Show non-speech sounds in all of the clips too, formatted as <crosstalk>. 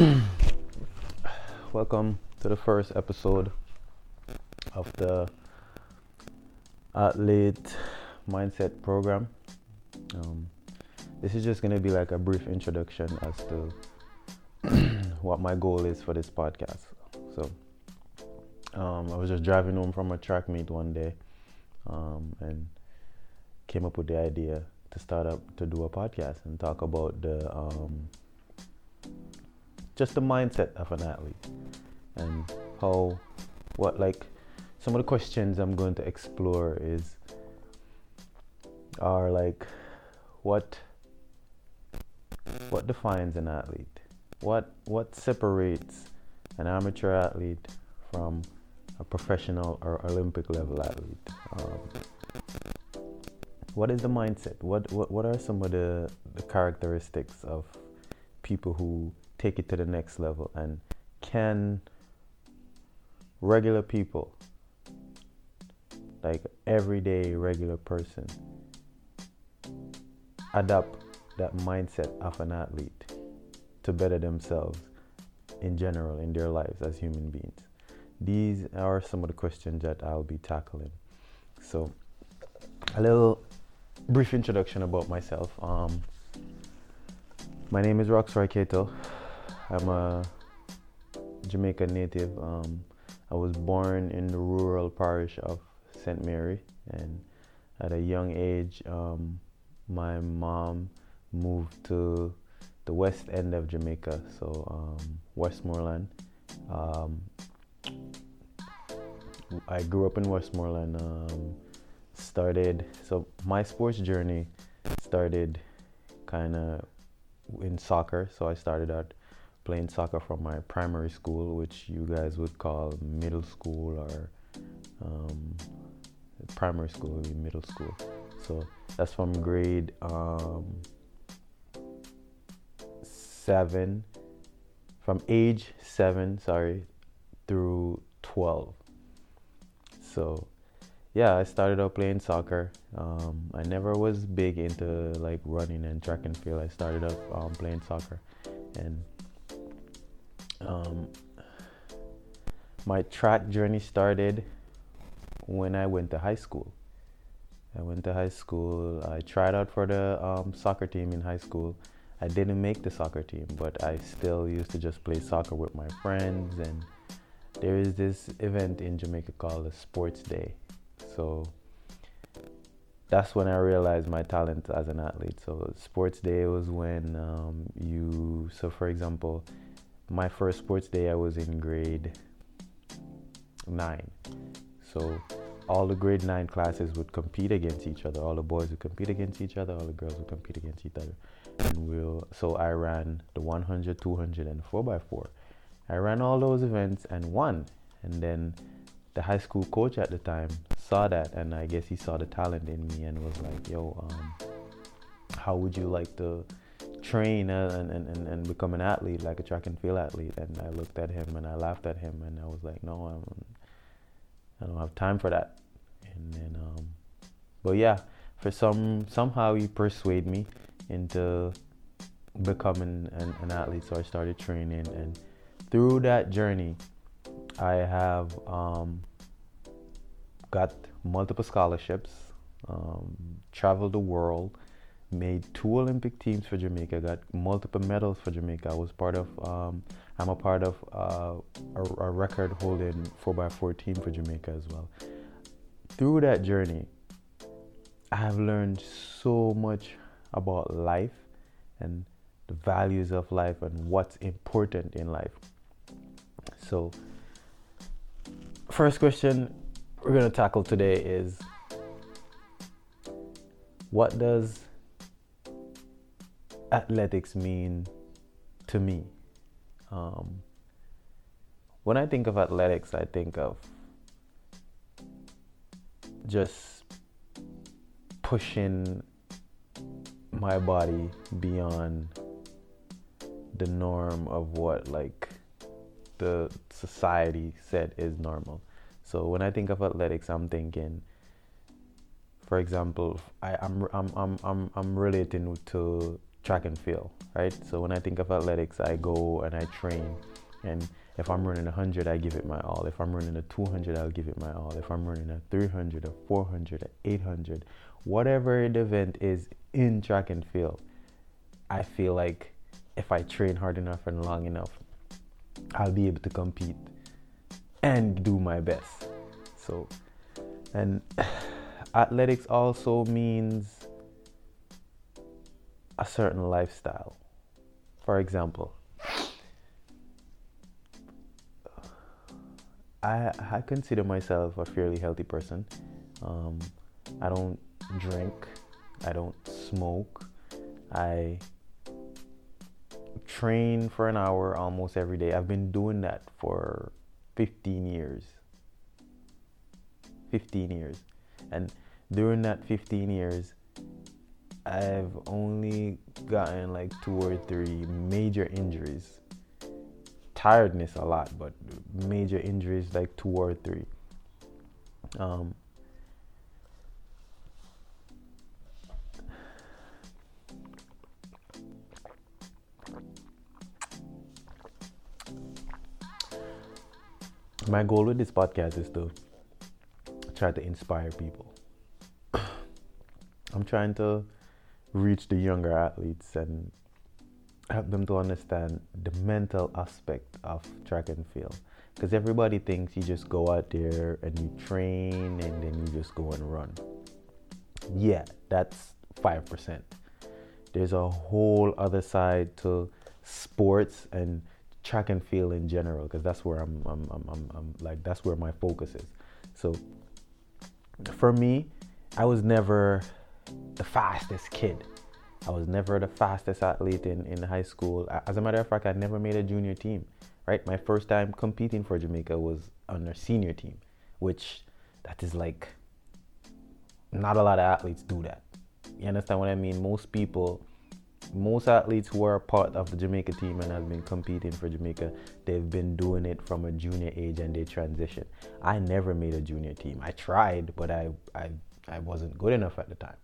<clears throat> Welcome to the first episode of the Athlete Mindset Program. Um, this is just going to be like a brief introduction as to <clears throat> what my goal is for this podcast. So, um, I was just driving home from a track meet one day um, and came up with the idea to start up to do a podcast and talk about the um, just the mindset of an athlete. And how what like some of the questions I'm going to explore is are like what what defines an athlete? What what separates an amateur athlete from a professional or Olympic level athlete? Um, what is the mindset? What, what what are some of the, the characteristics of people who take it to the next level? And can regular people like everyday regular person adopt that mindset of an athlete to better themselves in general in their lives as human beings? These are some of the questions that i'll be tackling. So a little brief introduction about myself. Um, my name is Roxroy Cato. I'm a Jamaica native. Um, I was born in the rural parish of St. Mary, and at a young age, um, my mom moved to the west end of Jamaica, so um, Westmoreland. Um, I grew up in Westmoreland. Um, started so my sports journey started kind of in soccer. So I started out playing soccer from my primary school, which you guys would call middle school or um, primary school would be middle school. So that's from grade um, seven, from age seven, sorry, through 12. So yeah, I started out playing soccer. Um, I never was big into like running and track and field. I started up um, playing soccer, and um, my track journey started when I went to high school. I went to high school. I tried out for the um, soccer team in high school. I didn't make the soccer team, but I still used to just play soccer with my friends. And there is this event in Jamaica called a Sports Day so that's when I realized my talent as an athlete. So sports day was when um, you. So for example, my first sports day I was in grade nine. So all the grade nine classes would compete against each other. All the boys would compete against each other. All the girls would compete against each other. And we'll. So I ran the 100, 200, and 4x4. I ran all those events and won. And then the high school coach at the time saw that and I guess he saw the talent in me and was like, yo, um, how would you like to train and, and, and, and become an athlete, like a track and field athlete? And I looked at him and I laughed at him and I was like, no, I'm, I don't have time for that. And then, um, but yeah, for some, somehow he persuaded me into becoming an, an athlete. So I started training and through that journey, I have um, got multiple scholarships, um, traveled the world, made two Olympic teams for Jamaica, got multiple medals for Jamaica. I was part of, um, I'm a part of uh, a, a record holding 4x4 team for Jamaica as well. Through that journey, I have learned so much about life and the values of life and what's important in life. So, first question we're going to tackle today is what does athletics mean to me? Um, when I think of athletics, I think of just pushing my body beyond the norm of what like the society said is normal. So when I think of athletics, I'm thinking, for example, I, am I'm, I'm, I'm, I'm relating to track and field, right? So when I think of athletics, I go and I train. And if I'm running 100, I give it my all. If I'm running a 200, I'll give it my all. If I'm running a 300, a 400, a 800, whatever the event is in track and field, I feel like if I train hard enough and long enough, I'll be able to compete and do my best. So, and <sighs> athletics also means a certain lifestyle. For example, I I consider myself a fairly healthy person. Um, I don't drink. I don't smoke. I train for an hour almost every day. I've been doing that for 15 years. 15 years. And during that 15 years, I've only gotten like two or three major injuries. Tiredness a lot, but major injuries like two or three. Um, my goal with this podcast is to try to inspire people. <coughs> I'm trying to reach the younger athletes and help them to understand the mental aspect of track and field. Because everybody thinks you just go out there and you train and then you just go and run. Yeah, that's 5%. There's a whole other side to sports and track and field in general because that's where I'm, I'm, I'm, I'm, I'm like that's where my focus is. So for me, I was never the fastest kid. I was never the fastest athlete in, in high school. As a matter of fact, I never made a junior team. Right, my first time competing for Jamaica was on their senior team, which that is like not a lot of athletes do that. You understand what I mean? Most people most athletes who are part of the Jamaica team and have been competing for Jamaica, they've been doing it from a junior age and they transition. I never made a junior team. I tried, but I, I, I wasn't good enough at the time.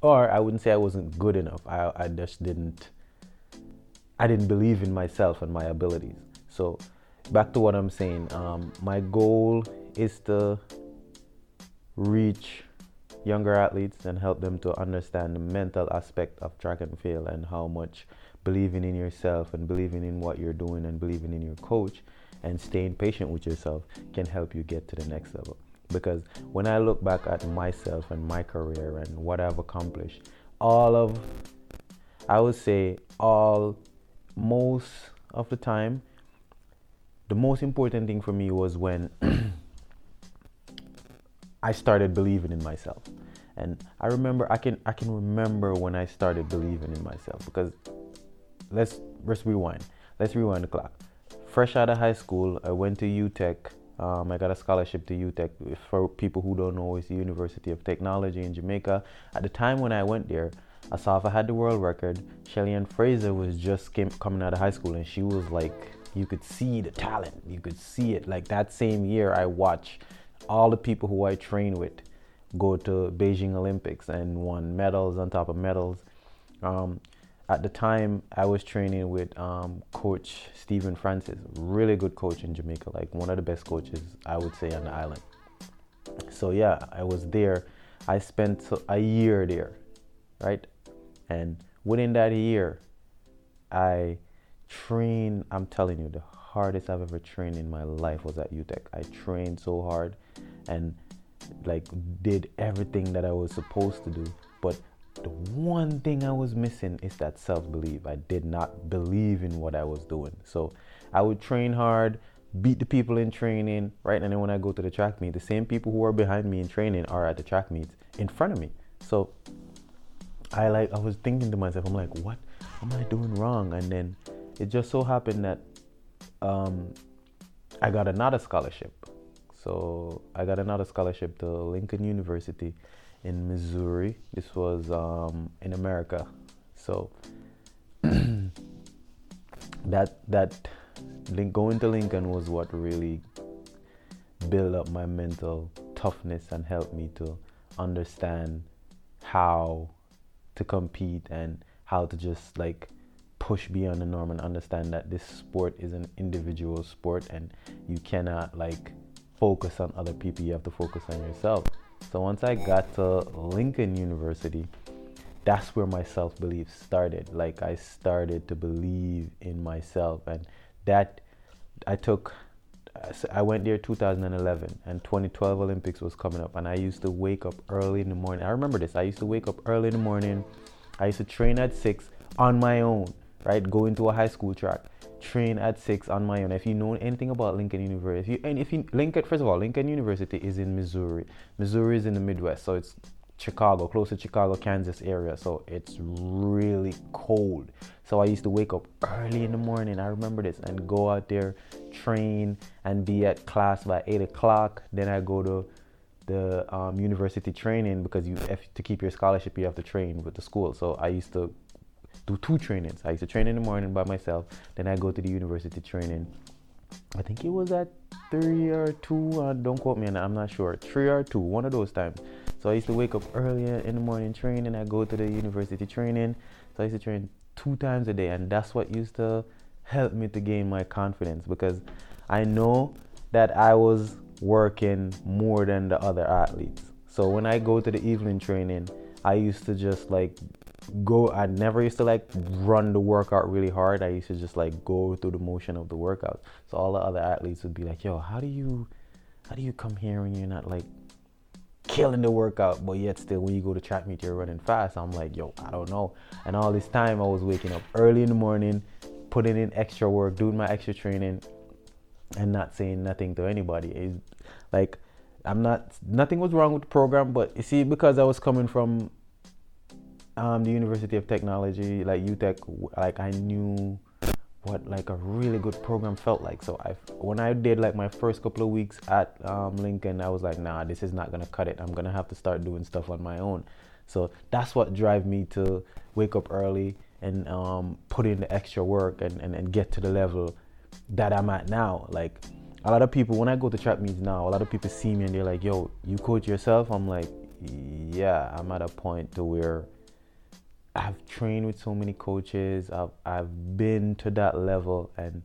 Or I wouldn't say I wasn't good enough. I, I just didn't, I didn't believe in myself and my abilities. So back to what I'm saying. Um, my goal is to reach younger athletes and help them to understand the mental aspect of track and field and how much believing in yourself and believing in what you're doing and believing in your coach and staying patient with yourself can help you get to the next level. Because when I look back at myself and my career and what I've accomplished, all of, I would say, all, most of the time, the most important thing for me was when <clears throat> I started believing in myself. And I remember I can I can remember when I started believing in myself because let's let's rewind. Let's rewind the clock. Fresh out of high school, I went to UTech. Um, I got a scholarship to UTech. For people who don't know, it's the University of Technology in Jamaica. At the time when I went there, Asafa had the world record. Shelly-Ann Fraser was just came, coming out of high school, and she was like, you could see the talent. You could see it. Like that same year, I watched all the people who I train with go to Beijing Olympics and won medals on top of medals. Um, at the time, I was training with um, Coach Stephen Francis, really good coach in Jamaica, like one of the best coaches I would say on the island. So yeah, I was there. I spent a year there, right? And within that year, I trained. I'm telling you, the hardest I've ever trained in my life was at UTech. I trained so hard and like did everything that I was supposed to do. But the one thing I was missing is that self belief. I did not believe in what I was doing. So I would train hard, beat the people in training, right? And then when I go to the track meet, the same people who are behind me in training are at the track meets in front of me. So I like I was thinking to myself, I'm like, what am I doing wrong? And then it just so happened that um, I got another scholarship. So I got another scholarship to Lincoln University in Missouri. This was um, in America. So <clears throat> that that going to Lincoln was what really built up my mental toughness and helped me to understand how to compete and how to just like push beyond the norm and understand that this sport is an individual sport and you cannot like focus on other people you have to focus on yourself so once i got to lincoln university that's where my self-belief started like i started to believe in myself and that i took I went there 2011 and 2012 Olympics was coming up and I used to wake up early in the morning. I remember this. I used to wake up early in the morning. I used to train at 6 on my own, right? Go into a high school track, train at 6 on my own. If you know anything about Lincoln University, if you, and if you Lincoln first of all, Lincoln University is in Missouri. Missouri is in the Midwest, so it's Chicago, close to Chicago, Kansas area. So it's really cold. So I used to wake up early in the morning. I remember this and go out there, train, and be at class by eight o'clock. Then I go to the um, university training because you have to keep your scholarship. You have to train with the school. So I used to do two trainings. I used to train in the morning by myself. Then I go to the university training. I think it was at three or two. Uh, don't quote me on that. I'm not sure. Three or two, one of those times. So I used to wake up earlier in the morning training. I go to the university training. So I used to train two times a day, and that's what used to help me to gain my confidence because I know that I was working more than the other athletes. So when I go to the evening training, I used to just like go I never used to like run the workout really hard. I used to just like go through the motion of the workout. So all the other athletes would be like, "Yo, how do you how do you come here when you're not like killing the workout, but yet still when you go to track meet you're running fast. I'm like, yo, I don't know. And all this time I was waking up early in the morning, putting in extra work, doing my extra training, and not saying nothing to anybody. It's like I'm not nothing was wrong with the program, but you see, because I was coming from um, the University of Technology, like UTech, like I knew what like a really good program felt like. So I, when I did like my first couple of weeks at um, Lincoln, I was like, nah, this is not gonna cut it. I'm gonna have to start doing stuff on my own. So that's what drive me to wake up early and um, put in the extra work and, and, and get to the level that I'm at now. Like a lot of people, when I go to track meets now, a lot of people see me and they're like, yo, you coach yourself? I'm like, yeah, I'm at a point to where I've trained with so many coaches. I've I've been to that level, and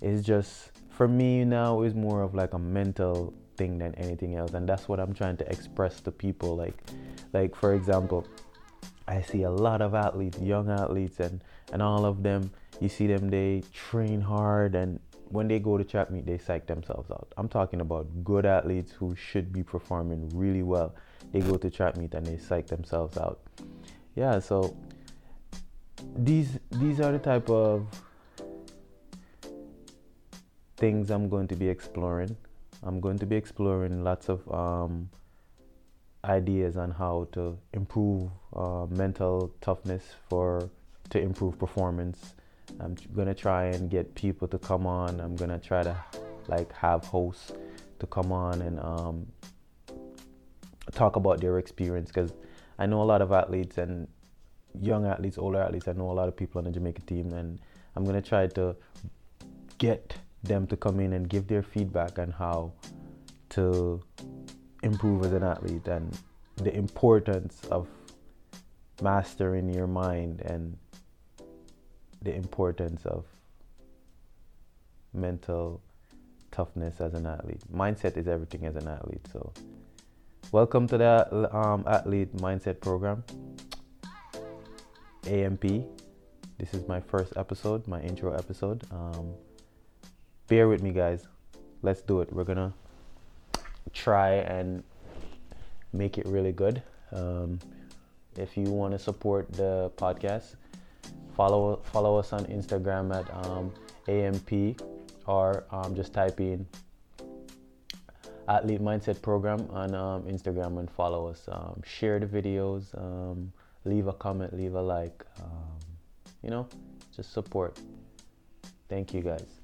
it's just for me now. It's more of like a mental thing than anything else, and that's what I'm trying to express to people. Like, like for example, I see a lot of athletes, young athletes, and and all of them. You see them, they train hard, and when they go to track meet, they psych themselves out. I'm talking about good athletes who should be performing really well. They go to track meet and they psych themselves out. Yeah, so these these are the type of things I'm going to be exploring. I'm going to be exploring lots of um, ideas on how to improve uh, mental toughness for to improve performance. I'm gonna try and get people to come on. I'm gonna try to like have hosts to come on and um, talk about their experience because I know a lot of athletes and young athletes, older athletes. I know a lot of people on the Jamaica team, and I'm gonna try to get them to come in and give their feedback on how to improve as an athlete and the importance of mastering your mind and the importance of mental toughness as an athlete. Mindset is everything as an athlete. So, welcome to the um, athlete mindset program. AMP. This is my first episode, my intro episode. Um, bear with me, guys. Let's do it. We're gonna try and make it really good. Um, if you want to support the podcast, follow follow us on Instagram at um, AMP or um, just type in Athlete Mindset Program on um, Instagram and follow us. Um, share the videos. Leave a comment, leave a like. Um, you know, just support. Thank you guys.